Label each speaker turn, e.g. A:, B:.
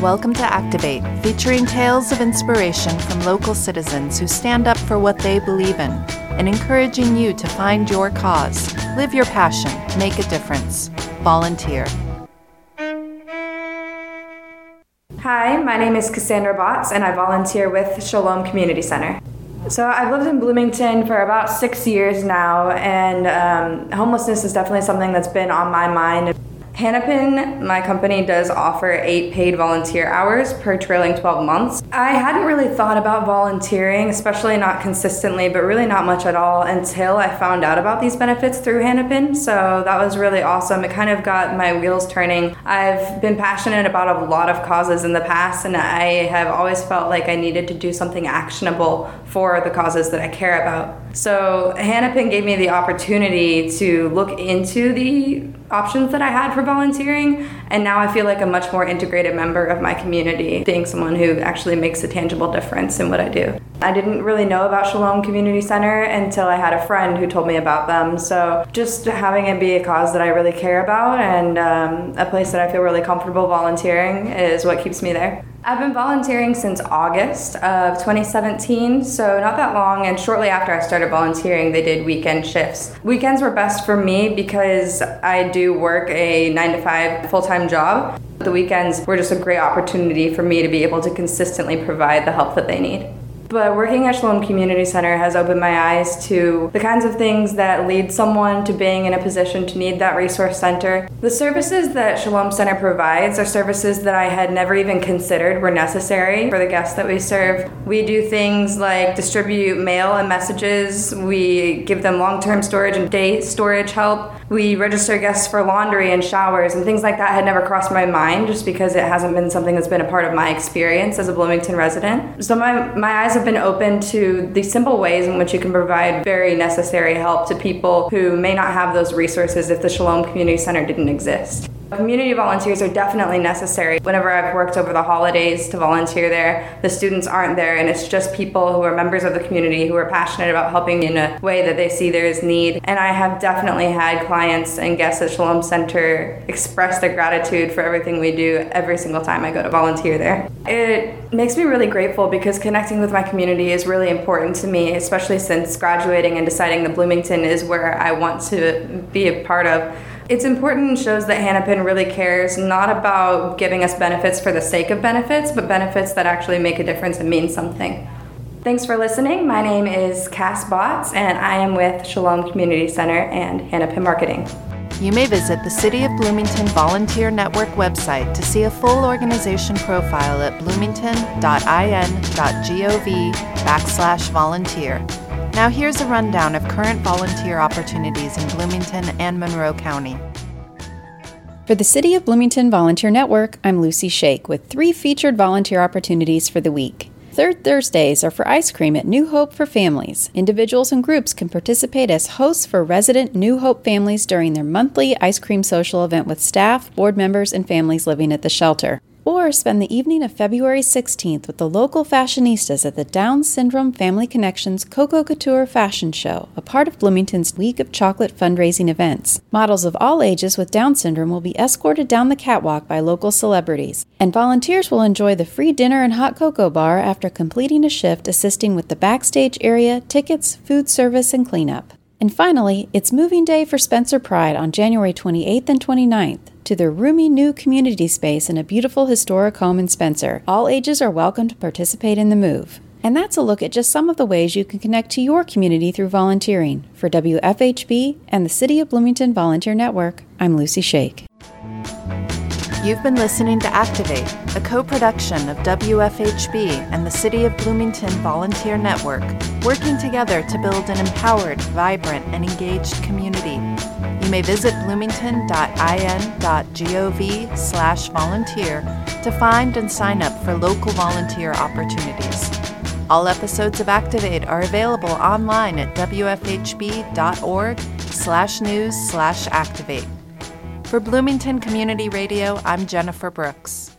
A: Welcome to Activate, featuring tales of inspiration from local citizens who stand up for what they believe in and encouraging you to find your cause, live your passion, make a difference. Volunteer.
B: Hi, my name is Cassandra Botts, and I volunteer with Shalom Community Center. So I've lived in Bloomington for about six years now, and um, homelessness is definitely something that's been on my mind. Hanapin, my company, does offer eight paid volunteer hours per trailing 12 months. I hadn't really thought about volunteering, especially not consistently, but really not much at all until I found out about these benefits through Hanapin. So that was really awesome. It kind of got my wheels turning. I've been passionate about a lot of causes in the past, and I have always felt like I needed to do something actionable for the causes that I care about. So Hanapin gave me the opportunity to look into the options that I had for volunteering, and now I feel like a much more integrated member of my community, being someone who actually makes a tangible difference in what I do. I didn't really know about Shalom Community Center until I had a friend who told me about them. So just having it be a cause that I really care about and um, a place that I feel really comfortable volunteering is what keeps me there. I've been volunteering since August of 2017, so not that long. And shortly after I started volunteering, they did weekend shifts. Weekends were best for me because I do work a nine to five full time job. The weekends were just a great opportunity for me to be able to consistently provide the help that they need. But working at Shalom Community Center has opened my eyes to the kinds of things that lead someone to being in a position to need that resource center. The services that Shalom Center provides are services that I had never even considered were necessary for the guests that we serve. We do things like distribute mail and messages, we give them long term storage and day storage help. We register guests for laundry and showers and things like that had never crossed my mind just because it hasn't been something that's been a part of my experience as a Bloomington resident. So my, my eyes have been open to the simple ways in which you can provide very necessary help to people who may not have those resources if the Shalom Community Center didn't exist. Community volunteers are definitely necessary. Whenever I've worked over the holidays to volunteer there, the students aren't there, and it's just people who are members of the community who are passionate about helping in a way that they see there is need. And I have definitely had clients and guests at Shalom Center express their gratitude for everything we do every single time I go to volunteer there. It makes me really grateful because connecting with my community is really important to me, especially since graduating and deciding that Bloomington is where I want to be a part of. It's important shows that Hanapin really cares not about giving us benefits for the sake of benefits, but benefits that actually make a difference and mean something. Thanks for listening. My name is Cass Botts, and I am with Shalom Community Center and Hanapin Marketing.
A: You may visit the City of Bloomington Volunteer Network website to see a full organization profile at bloomington.in.gov backslash volunteer. Now, here's a rundown of current volunteer opportunities in Bloomington and Monroe County.
C: For the City of Bloomington Volunteer Network, I'm Lucy Shake with three featured volunteer opportunities for the week. Third Thursdays are for ice cream at New Hope for Families. Individuals and groups can participate as hosts for resident New Hope families during their monthly ice cream social event with staff, board members, and families living at the shelter. Or spend the evening of February 16th with the local fashionistas at the Down Syndrome Family Connections Cocoa Couture Fashion Show, a part of Bloomington's Week of Chocolate fundraising events. Models of all ages with Down syndrome will be escorted down the catwalk by local celebrities, and volunteers will enjoy the free dinner and hot cocoa bar after completing a shift assisting with the backstage area, tickets, food service, and cleanup. And finally, it's moving day for Spencer Pride on January 28th and 29th to their roomy new community space in a beautiful historic home in Spencer. All ages are welcome to participate in the move. And that's a look at just some of the ways you can connect to your community through volunteering. For WFHB and the City of Bloomington Volunteer Network, I'm Lucy Shake.
A: You've been listening to Activate, a co production of WFHB and the City of Bloomington Volunteer Network, working together to build an empowered, vibrant, and engaged community. You may visit bloomington.in.gov slash volunteer to find and sign up for local volunteer opportunities. All episodes of Activate are available online at wfhb.org slash news slash activate. For Bloomington Community Radio, I'm Jennifer Brooks.